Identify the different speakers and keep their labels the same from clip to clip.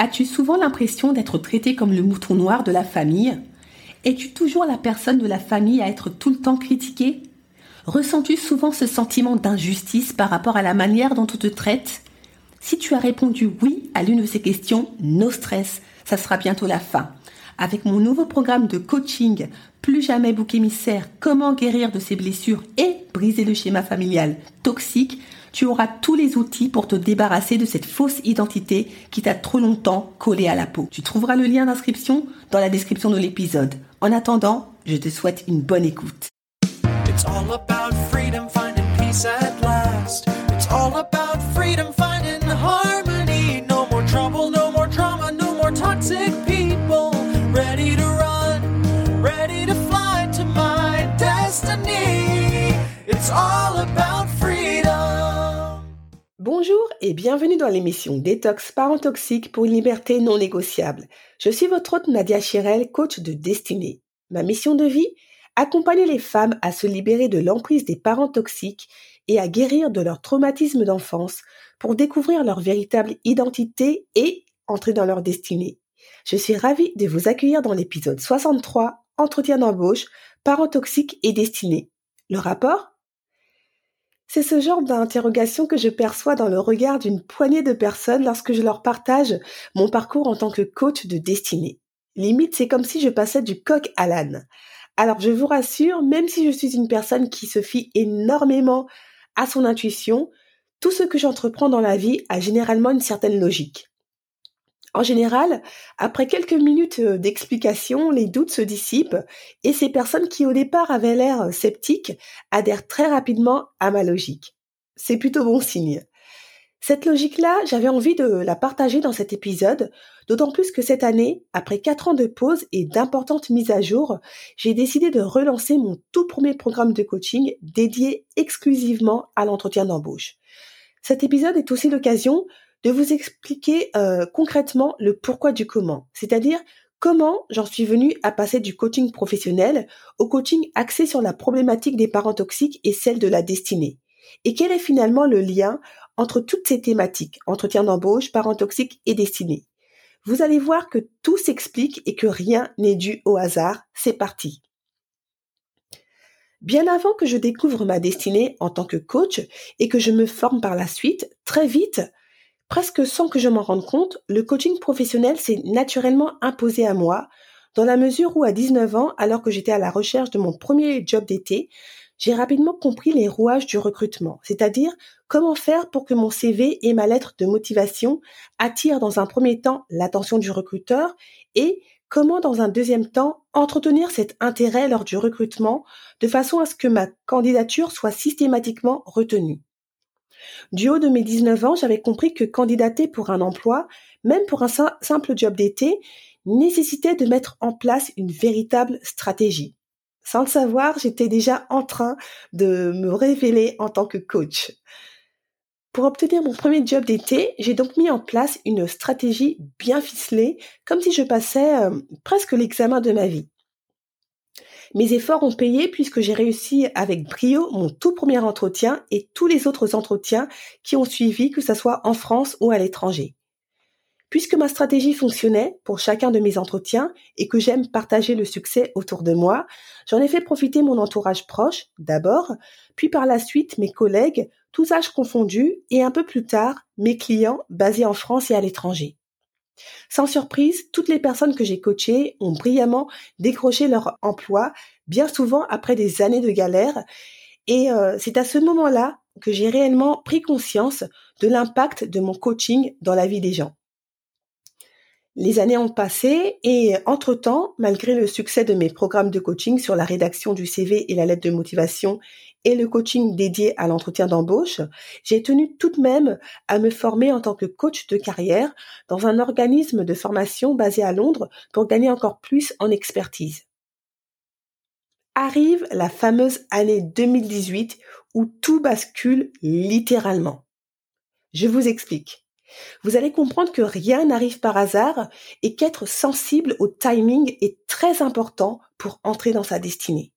Speaker 1: As-tu souvent l'impression d'être traité comme le mouton noir de la famille? Es-tu toujours la personne de la famille à être tout le temps critiquée? Ressens-tu souvent ce sentiment d'injustice par rapport à la manière dont on te traite? Si tu as répondu oui à l'une de ces questions, no stress, ça sera bientôt la fin. Avec mon nouveau programme de coaching Plus jamais bouc émissaire, comment guérir de ses blessures et briser le schéma familial toxique, tu auras tous les outils pour te débarrasser de cette fausse identité qui t'a trop longtemps collé à la peau. Tu trouveras le lien d'inscription dans la description de l'épisode. En attendant, je te souhaite une bonne écoute. Bonjour et bienvenue dans l'émission Détox Parents Toxiques pour une liberté non négociable. Je suis votre hôte Nadia Chirel, coach de destinée. Ma mission de vie Accompagner les femmes à se libérer de l'emprise des parents toxiques et à guérir de leur traumatisme d'enfance pour découvrir leur véritable identité et entrer dans leur destinée. Je suis ravie de vous accueillir dans l'épisode 63 Entretien d'embauche, parents toxiques et destinés. Le rapport c'est ce genre d'interrogation que je perçois dans le regard d'une poignée de personnes lorsque je leur partage mon parcours en tant que coach de destinée. Limite, c'est comme si je passais du coq à l'âne. Alors je vous rassure, même si je suis une personne qui se fie énormément à son intuition, tout ce que j'entreprends dans la vie a généralement une certaine logique. En général, après quelques minutes euh, d'explication, les doutes se dissipent et ces personnes qui au départ avaient l'air euh, sceptiques adhèrent très rapidement à ma logique. C'est plutôt bon signe. Cette logique-là, j'avais envie de la partager dans cet épisode, d'autant plus que cette année, après quatre ans de pause et d'importantes mises à jour, j'ai décidé de relancer mon tout premier programme de coaching dédié exclusivement à l'entretien d'embauche. Cet épisode est aussi l'occasion de vous expliquer euh, concrètement le pourquoi du comment, c'est-à-dire comment j'en suis venue à passer du coaching professionnel au coaching axé sur la problématique des parents toxiques et celle de la destinée. Et quel est finalement le lien entre toutes ces thématiques, entretien d'embauche, parents toxiques et destinée Vous allez voir que tout s'explique et que rien n'est dû au hasard. C'est parti. Bien avant que je découvre ma destinée en tant que coach et que je me forme par la suite, très vite, Presque sans que je m'en rende compte, le coaching professionnel s'est naturellement imposé à moi, dans la mesure où à 19 ans, alors que j'étais à la recherche de mon premier job d'été, j'ai rapidement compris les rouages du recrutement, c'est-à-dire comment faire pour que mon CV et ma lettre de motivation attirent dans un premier temps l'attention du recruteur et comment dans un deuxième temps entretenir cet intérêt lors du recrutement de façon à ce que ma candidature soit systématiquement retenue. Du haut de mes 19 ans, j'avais compris que candidater pour un emploi, même pour un simple job d'été, nécessitait de mettre en place une véritable stratégie. Sans le savoir, j'étais déjà en train de me révéler en tant que coach. Pour obtenir mon premier job d'été, j'ai donc mis en place une stratégie bien ficelée, comme si je passais euh, presque l'examen de ma vie. Mes efforts ont payé puisque j'ai réussi avec brio mon tout premier entretien et tous les autres entretiens qui ont suivi, que ce soit en France ou à l'étranger. Puisque ma stratégie fonctionnait pour chacun de mes entretiens et que j'aime partager le succès autour de moi, j'en ai fait profiter mon entourage proche d'abord, puis par la suite mes collègues, tous âges confondus, et un peu plus tard mes clients basés en France et à l'étranger. Sans surprise, toutes les personnes que j'ai coachées ont brillamment décroché leur emploi, bien souvent après des années de galère. Et euh, c'est à ce moment-là que j'ai réellement pris conscience de l'impact de mon coaching dans la vie des gens. Les années ont passé et entre-temps, malgré le succès de mes programmes de coaching sur la rédaction du CV et la lettre de motivation et le coaching dédié à l'entretien d'embauche, j'ai tenu tout de même à me former en tant que coach de carrière dans un organisme de formation basé à Londres pour gagner encore plus en expertise. Arrive la fameuse année 2018 où tout bascule littéralement. Je vous explique. Vous allez comprendre que rien n'arrive par hasard et qu'être sensible au timing est très important pour entrer dans sa destinée.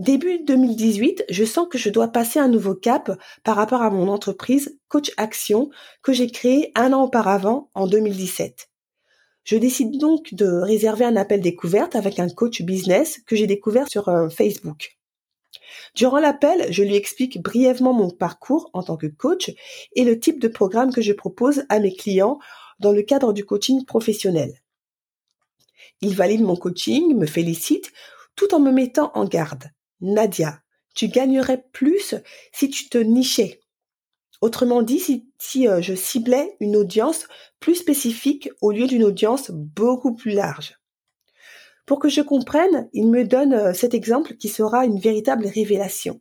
Speaker 1: Début 2018, je sens que je dois passer un nouveau cap par rapport à mon entreprise Coach Action que j'ai créée un an auparavant en 2017. Je décide donc de réserver un appel découverte avec un coach business que j'ai découvert sur euh, Facebook. Durant l'appel, je lui explique brièvement mon parcours en tant que coach et le type de programme que je propose à mes clients dans le cadre du coaching professionnel. Il valide mon coaching, me félicite, tout en me mettant en garde. Nadia, tu gagnerais plus si tu te nichais. Autrement dit, si, euh, je ciblais une audience plus spécifique au lieu d'une audience beaucoup plus large. Pour que je comprenne, il me donne euh, cet exemple qui sera une véritable révélation.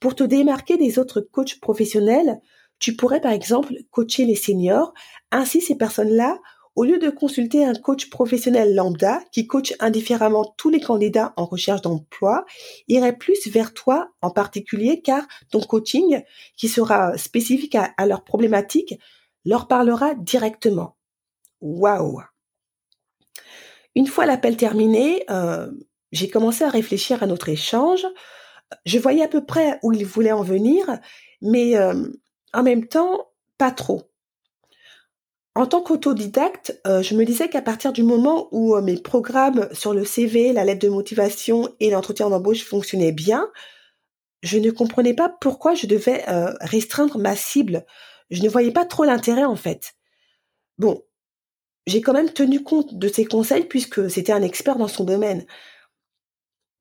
Speaker 1: Pour te démarquer des autres coachs professionnels, tu pourrais par exemple coacher les seniors. Ainsi, ces personnes-là au lieu de consulter un coach professionnel lambda qui coach indifféremment tous les candidats en recherche d'emploi, irait plus vers toi en particulier car ton coaching, qui sera spécifique à, leur problématique, leur parlera directement. Waouh Une fois l'appel terminé, euh, j'ai commencé à réfléchir à notre échange. Je voyais à peu près où il voulait en venir, mais euh, en même temps, pas trop. En tant qu'autodidacte, euh, je me disais qu'à partir du moment où euh, mes programmes sur le CV, la lettre de motivation et l'entretien d'embauche fonctionnaient bien, je ne comprenais pas pourquoi je devais euh, restreindre ma cible. Je ne voyais pas trop l'intérêt en fait. Bon, j'ai quand même tenu compte de ses conseils puisque c'était un expert dans son domaine.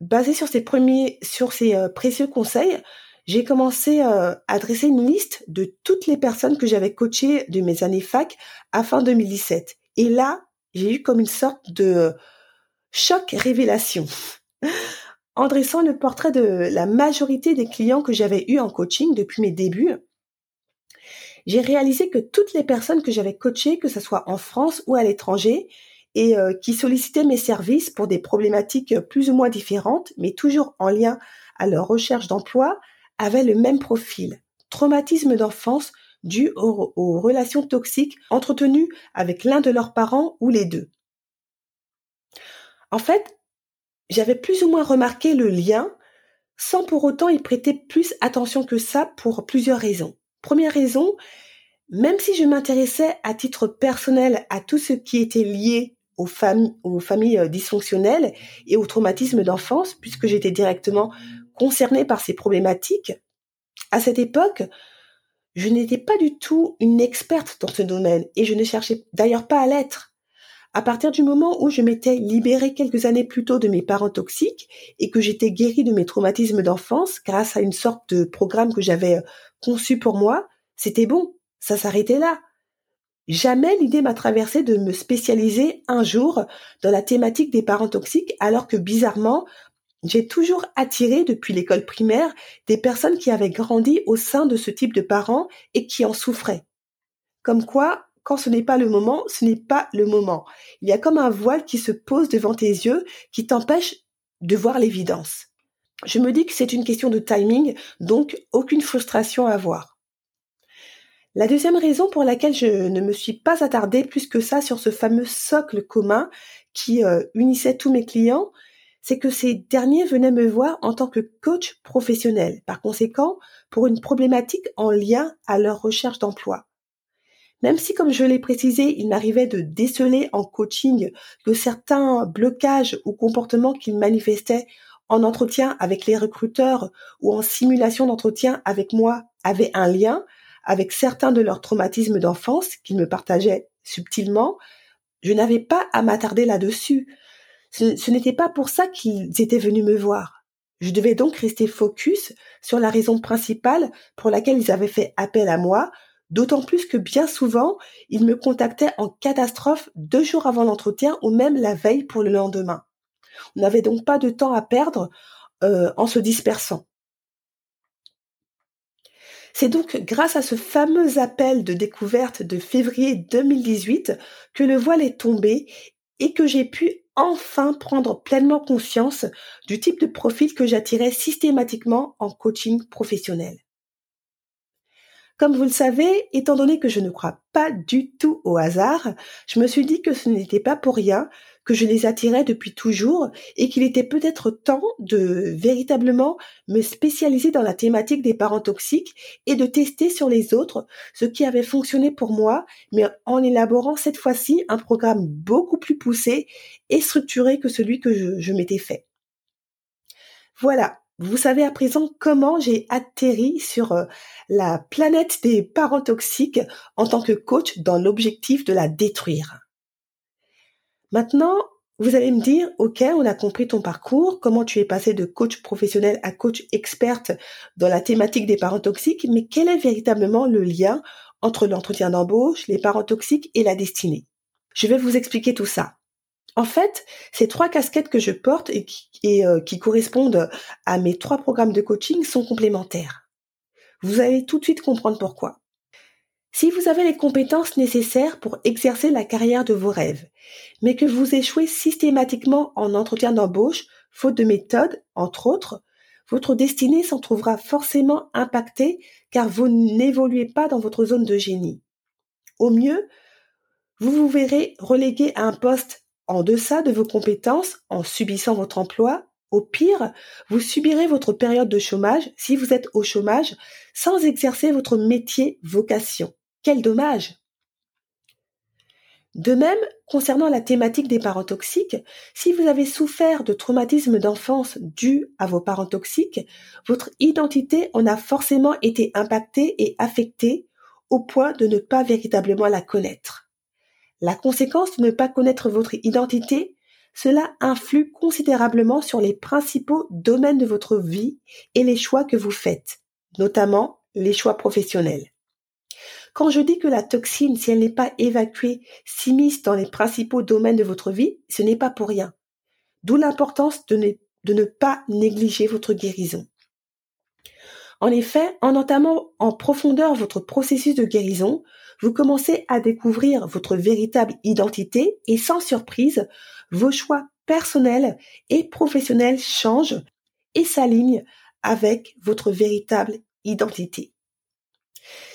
Speaker 1: Basé sur ces premiers, sur ces précieux conseils, j'ai commencé euh, à dresser une liste de toutes les personnes que j'avais coachées de mes années fac à fin 2017. Et là, j'ai eu comme une sorte de choc révélation. en dressant le portrait de la majorité des clients que j'avais eus en coaching depuis mes débuts, j'ai réalisé que toutes les personnes que j'avais coachées, que ce soit en France ou à l'étranger, et euh, qui sollicitaient mes services pour des problématiques plus ou moins différentes, mais toujours en lien à leur recherche d'emploi, avaient le même profil, traumatisme d'enfance dû aux, relations toxiques entretenues avec l'un de leurs parents ou les deux. En fait, j'avais plus ou moins remarqué le lien sans pour autant y prêter plus attention que ça pour plusieurs raisons. Première raison, même si je m'intéressais à titre personnel à tout ce qui était lié aux familles, aux familles euh, dysfonctionnelles et au traumatisme d'enfance, puisque j'étais directement concernée par ces problématiques, à cette époque, je n'étais pas du tout une experte dans ce domaine et je ne cherchais d'ailleurs pas à l'être. À partir du moment où je m'étais libérée quelques années plus tôt de mes parents toxiques et que j'étais guérie de mes traumatismes d'enfance grâce à une sorte de programme que j'avais euh, conçu pour moi, c'était bon, ça s'arrêtait là. Jamais l'idée m'a traversé de me spécialiser un jour dans la thématique des parents toxiques alors que bizarrement, j'ai toujours attiré depuis l'école primaire des personnes qui avaient grandi au sein de ce type de parents et qui en souffraient. Comme quoi, quand ce n'est pas le moment, ce n'est pas le moment. Il y a comme un voile qui se pose devant tes yeux qui t'empêche de voir l'évidence. Je me dis que c'est une question de timing, donc aucune frustration à avoir. La deuxième raison pour laquelle je ne me suis pas attardée plus que ça sur ce fameux socle commun qui euh, unissait tous mes clients, c'est que ces derniers venaient me voir en tant que coach professionnel, par conséquent, pour une problématique en lien à leur recherche d'emploi. Même si, comme je l'ai précisé, il m'arrivait de déceler en coaching que certains blocages ou comportements qu'ils manifestaient en entretien avec les recruteurs ou en simulation d'entretien avec moi avaient un lien avec certains de leurs traumatismes d'enfance qu'ils me partageaient subtilement, je n'avais pas à m'attarder là-dessus. Ce, n'était pas pour ça qu'ils étaient venus me voir. Je devais donc rester focus sur la raison principale pour laquelle ils avaient fait appel à moi, d'autant plus que bien souvent, ils me contactaient en catastrophe deux jours avant l'entretien ou même la veille pour le lendemain. On n'avait donc pas de temps à perdre euh, en se dispersant. C'est donc grâce à ce fameux appel de découverte de février 2018 que le voile est tombé et que j'ai pu enfin prendre pleinement conscience du type de profil que j'attirais systématiquement en coaching professionnel. Comme vous le savez, étant donné que je ne crois pas du tout au hasard, je me suis dit que ce n'était pas pour rien que je les attirais depuis toujours et qu'il était peut-être temps de véritablement me spécialiser dans la thématique des parents toxiques et de tester sur les autres ce qui avait fonctionné pour moi, mais en élaborant cette fois-ci un programme beaucoup plus poussé et structuré que celui que je, m'étais fait. Voilà, vous savez à présent comment j'ai atterri sur euh, la planète des parents toxiques en tant que coach dans l'objectif de la détruire. Maintenant, vous allez me dire, OK, on a compris ton parcours, comment tu es passé de coach professionnel à coach experte dans la thématique des parents toxiques, mais quel est véritablement le lien entre l'entretien d'embauche, les parents toxiques et la destinée? Je vais vous expliquer tout ça. En fait, ces trois casquettes que je porte et, qui, euh, qui correspondent à mes trois programmes de coaching sont complémentaires. Vous allez tout de suite comprendre pourquoi. Si vous avez les compétences nécessaires pour exercer la carrière de vos rêves, mais que vous échouez systématiquement en entretien d'embauche, faute de méthode, entre autres, votre destinée s'en trouvera forcément impactée car vous n'évoluez pas dans votre zone de génie. Au mieux, vous vous verrez relégué à un poste en deçà de vos compétences en subissant votre emploi. Au pire, vous subirez votre période de chômage si vous êtes au chômage sans exercer votre métier vocation. Quel dommage De même, concernant la thématique des parents toxiques, si vous avez souffert de traumatismes d'enfance dus à vos parents toxiques, votre identité en a forcément été impactée et affectée au point de ne pas véritablement la connaître. La conséquence de ne pas connaître votre identité, cela influe considérablement sur les principaux domaines de votre vie et les choix que vous faites, notamment les choix professionnels. Quand je dis que la toxine, si elle n'est pas évacuée, s'immisce dans les principaux domaines de votre vie, ce n'est pas pour rien. D'où l'importance de ne, pas négliger votre guérison. En effet, en entamant en profondeur votre processus de guérison, vous commencez à découvrir votre véritable identité et sans surprise, vos choix personnels et professionnels changent et s'alignent avec votre véritable identité.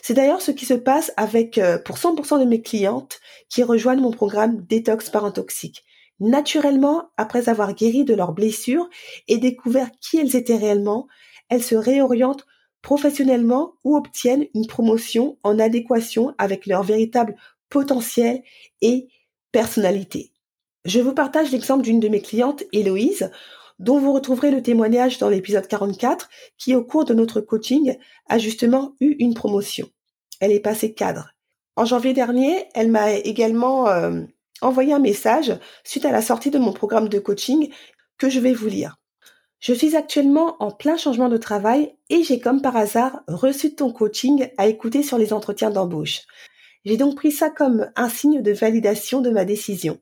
Speaker 1: C'est d'ailleurs ce qui se passe avec euh, pour 100% de mes clientes qui rejoignent mon programme Détox Parent Toxique. Naturellement, après avoir guéri de leurs blessures et découvert qui elles étaient réellement, elles se réorientent professionnellement ou obtiennent une promotion en adéquation avec leur véritable potentiel et personnalité. Je vous partage l'exemple d'une de mes clientes, Héloïse, dont vous retrouverez le témoignage dans l'épisode 44, qui au cours de notre coaching a justement eu une promotion. Elle est passée cadre. En janvier dernier, elle m'a également euh, envoyé un message suite à la sortie de mon programme de coaching que je vais vous lire. Je suis actuellement en plein changement de travail et j'ai comme par hasard reçu ton coaching à écouter sur les entretiens d'embauche. J'ai donc pris ça comme un signe de validation de ma décision.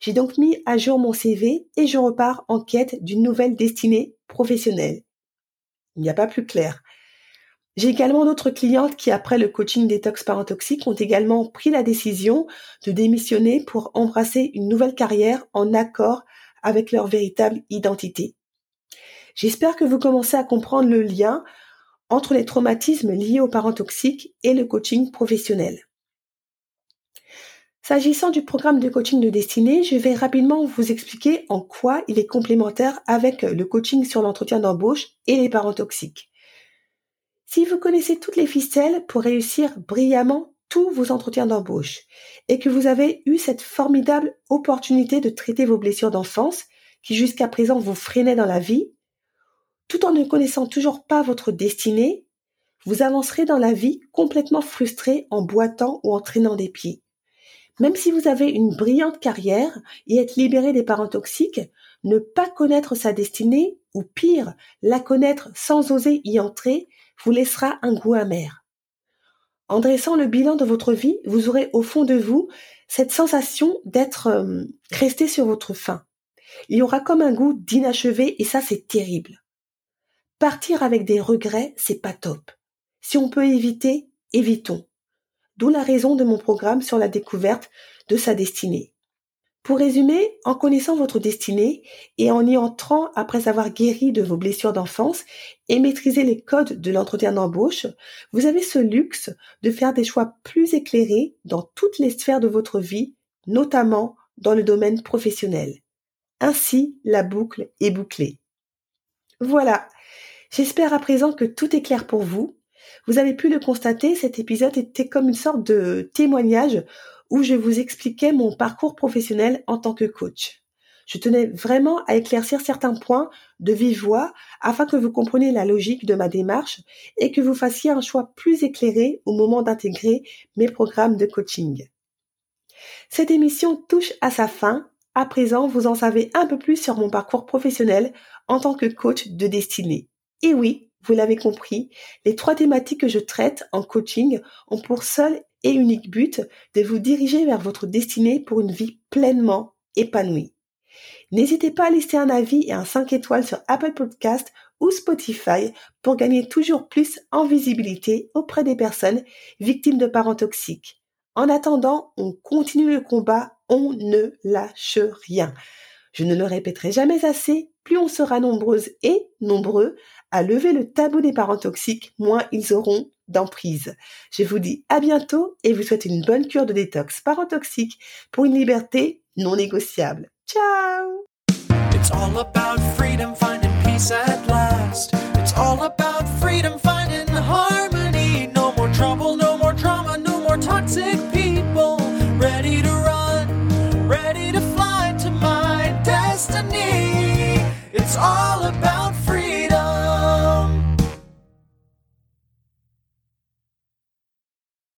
Speaker 1: J'ai donc mis à jour mon CV et je repars en quête d'une nouvelle destinée professionnelle. Il n'y a pas plus clair. J'ai également d'autres clientes qui, après le coaching détox parentoxique, ont également pris la décision de démissionner pour embrasser une nouvelle carrière en accord avec leur véritable identité. J'espère que vous commencez à comprendre le lien entre les traumatismes liés aux parents toxiques et le coaching professionnel. S'agissant du programme de coaching de destinée, je vais rapidement vous expliquer en quoi il est complémentaire avec le coaching sur l'entretien d'embauche et les parents toxiques. Si vous connaissez toutes les ficelles pour réussir brillamment tous vos entretiens d'embauche et que vous avez eu cette formidable opportunité de traiter vos blessures d'enfance qui jusqu'à présent vous freinaient dans la vie, tout en ne connaissant toujours pas votre destinée, vous avancerez dans la vie complètement frustré en boitant ou en traînant des pieds. Même si vous avez une brillante carrière et êtes libéré des parents toxiques, ne pas connaître sa destinée, ou pire, la connaître sans oser y entrer, vous laissera un goût amer. En dressant le bilan de votre vie, vous aurez au fond de vous cette sensation d'être euh, resté sur votre faim. Il y aura comme un goût d'inachevé et ça c'est terrible. Partir avec des regrets, c'est pas top. Si on peut éviter, évitons. D'où la raison de mon programme sur la découverte de sa destinée. Pour résumer, en connaissant votre destinée et en y entrant après avoir guéri de vos blessures d'enfance et maîtrisé les codes de l'entretien d'embauche, vous avez ce luxe de faire des choix plus éclairés dans toutes les sphères de votre vie, notamment dans le domaine professionnel. Ainsi, la boucle est bouclée. Voilà. J'espère à présent que tout est clair pour vous. Vous avez pu le constater, cet épisode était comme une sorte de témoignage où je vous expliquais mon parcours professionnel en tant que coach. Je tenais vraiment à éclaircir certains points de vive voix afin que vous compreniez la logique de ma démarche et que vous fassiez un choix plus éclairé au moment d'intégrer mes programmes de coaching. Cette émission touche à sa fin. À présent, vous en savez un peu plus sur mon parcours professionnel en tant que coach de destinée. Et oui, vous l'avez compris, les trois thématiques que je traite en coaching ont pour seul et unique but de vous diriger vers votre destinée pour une vie pleinement épanouie. N'hésitez pas à laisser un avis et un 5 étoiles sur Apple Podcast ou Spotify pour gagner toujours plus en visibilité auprès des personnes victimes de parents toxiques. En attendant, on continue le combat, on ne lâche rien. Je ne le répéterai jamais assez, plus on sera nombreuses et nombreux à lever le tabou des parents toxiques, moins ils auront d'emprise. Je vous dis à bientôt et vous souhaite une bonne cure de détox parents toxiques pour une liberté non négociable. Ciao